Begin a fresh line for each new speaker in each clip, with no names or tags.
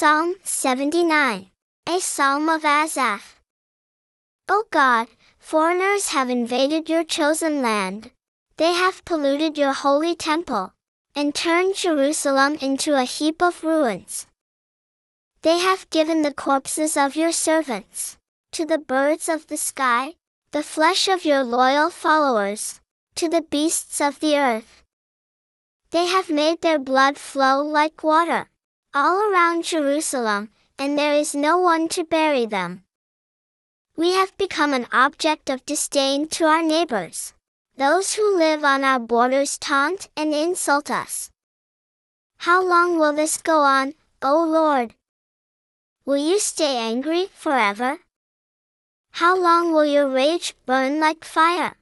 Psalm 79. A Psalm of Asaph. O God, foreigners have invaded your chosen land. They have polluted your holy temple, and turned Jerusalem into a heap of ruins. They have given the corpses of your servants to the birds of the sky, the flesh of your loyal followers, to the beasts of the earth. They have made their blood flow like water all around Jerusalem, and there is no one to bury them. We have become an object of disdain to our neighbors. Those who live on our borders taunt and insult us. How long will this go on, O Lord? Will you stay angry forever? How long will your rage burn like fire?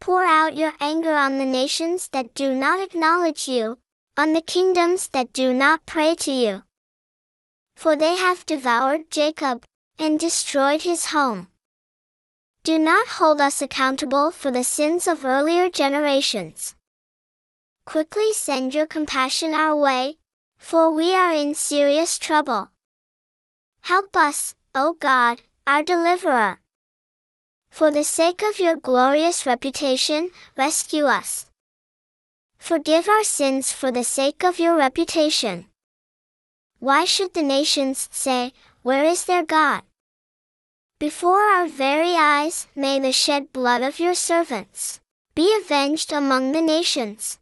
Pour out your anger on the nations that do not acknowledge you, on the kingdoms that do not pray to you. For they have devoured Jacob, and destroyed his home. Do not hold us accountable for the sins of earlier generations. Quickly send your compassion our way, for we are in serious trouble. Help us, O God, our deliverer. For the sake of your glorious reputation, rescue us. Forgive our sins for the sake of your reputation. Why should the nations say, Where is their God? Before our very eyes may the shed blood of your servants be avenged among the nations.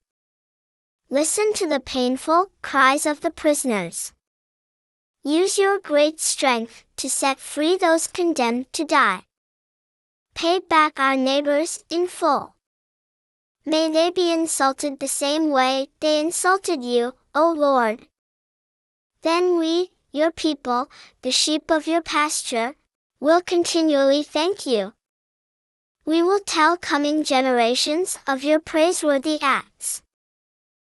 Listen to the painful cries of the prisoners. Use your great strength to set free those condemned to die. Pay back our neighbors in full. May they be insulted the same way they insulted you, O Lord. Then we, your people, the sheep of your pasture, will continually thank you. We will tell coming generations of your praiseworthy acts.